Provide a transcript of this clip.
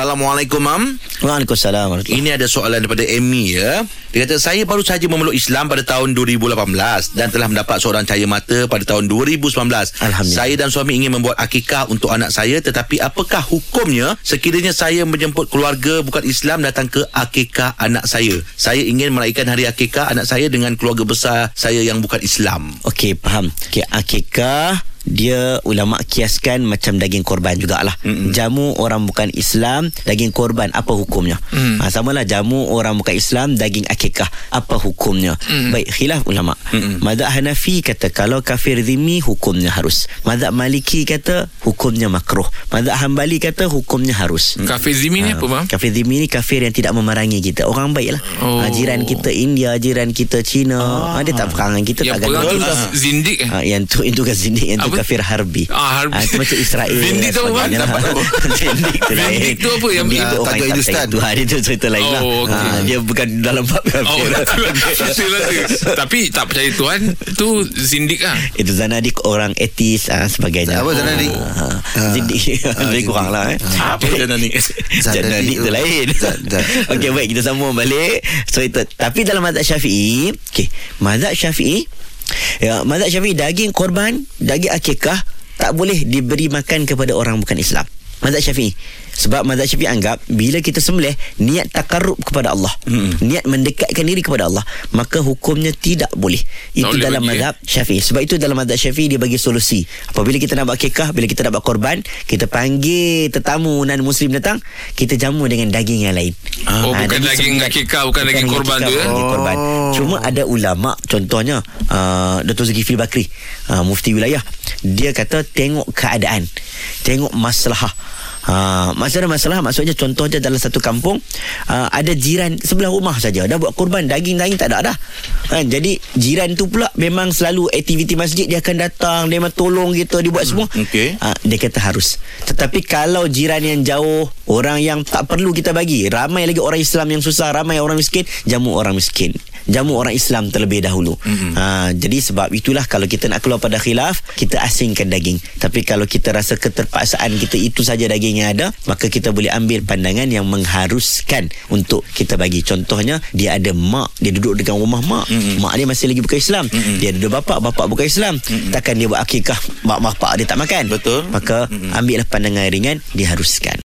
Assalamualaikum Mam. Waalaikumsalam Ini ada soalan daripada Amy ya. Dia kata saya baru saja memeluk Islam pada tahun 2018 Dan telah mendapat seorang cahaya mata pada tahun 2019 Alhamdulillah. Saya dan suami ingin membuat akikah untuk anak saya Tetapi apakah hukumnya Sekiranya saya menjemput keluarga bukan Islam Datang ke akikah anak saya? Saya ingin meraihkan hari akikah anak saya Dengan keluarga besar saya yang bukan Islam. Okey, faham. Okey, akikah dia ulama kiaskan macam daging korban jugalah. Mm-mm. Jamu orang bukan Islam, daging korban apa hukumnya? Mm. Ha, samalah jamu orang bukan Islam, daging akikah apa hukumnya? Mm. Baik, khilaf ulama. Mazhab Hanafi kata kalau kafir zimmi hukumnya harus. Mazhab Maliki kata hukumnya makruh. Mazhab Hambali kata hukumnya harus. Kafir Zimi ni Ha, apa bang? Kafir zimmi ni kafir yang tidak memerangi kita. Orang baik lah. Oh. Ha, jiran kita India, jiran kita Cina. Ha, dia tak perangan kita. Yang tak gaduh. zindik eh? Ha, yang tu itu kan zindik yang tu? Kafir harbi. Ah, harbi. Ha, itu macam Israel. Zindik tu apa, tahu. zindik tu lain. Tu apa yang- Zindik Ah, tu orang yang tak Hindustan. percaya Tuhan itu cerita lain lah. Oh. Ha, dia bukan dalam bab kafir. Oh, betul lah tu. Tapi tak percaya Tuhan tu zindik lah. itu zanadik orang etis ha, sebagainya. Apa zanadik? Ah. zindik. Lebih kurang lah. Eh. Apa zanadik? Zanadik tu lain. Okey baik kita sambung balik. So itu tapi dalam mazhab Syafi'i, okey, mazhab Syafi'i ya mazhab Syafi'i daging korban, daging akikah tak boleh diberi makan kepada orang bukan Islam. Mazhab Syafi'i. Sebab mazhab Syafi'i anggap bila kita sembelih niat takarrub kepada Allah, Mm-mm. niat mendekatkan diri kepada Allah, maka hukumnya tidak boleh. Itu boleh dalam eh? mazhab Syafi'i. Sebab itu dalam mazhab Syafi'i dia bagi solusi. Apabila kita nak buat akikah, bila kita nak buat korban, kita panggil tetamu non muslim datang, kita jamu dengan daging yang lain. Oh, Ah, bukan daging sembilan. akikah, bukan daging korban tu, eh? Daging korban. Cuma ada ulama, contohnya uh, Dr. Zulkifli Bakri, uh, mufti wilayah, dia kata tengok keadaan, tengok masalah. Ha, masalah masalah maksudnya contohnya dalam satu kampung uh, ada jiran sebelah rumah saja dah buat korban daging-daging tak ada dah. Ha, jadi jiran tu pula memang selalu aktiviti masjid dia akan datang dia memang tolong kita dia buat semua. okey. Ha, dia kata harus. Tetapi kalau jiran yang jauh, orang yang tak perlu kita bagi, ramai lagi orang Islam yang susah, ramai orang miskin, jamu orang miskin. Jamu orang Islam terlebih dahulu. Mm-hmm. Ha, jadi sebab itulah kalau kita nak keluar pada khilaf, kita asingkan daging. Tapi kalau kita rasa keterpaksaan kita itu saja daging yang ada, maka kita boleh ambil pandangan yang mengharuskan untuk kita bagi. Contohnya, dia ada mak, dia duduk dengan rumah mak. Mm-hmm. Mak dia masih lagi bukan Islam. Mm-hmm. Dia ada bapak, bapak bukan Islam. Mm-hmm. Takkan dia buat akikah mak bapak dia tak makan. Betul. Maka mm-hmm. ambillah pandangan ringan diharuskan.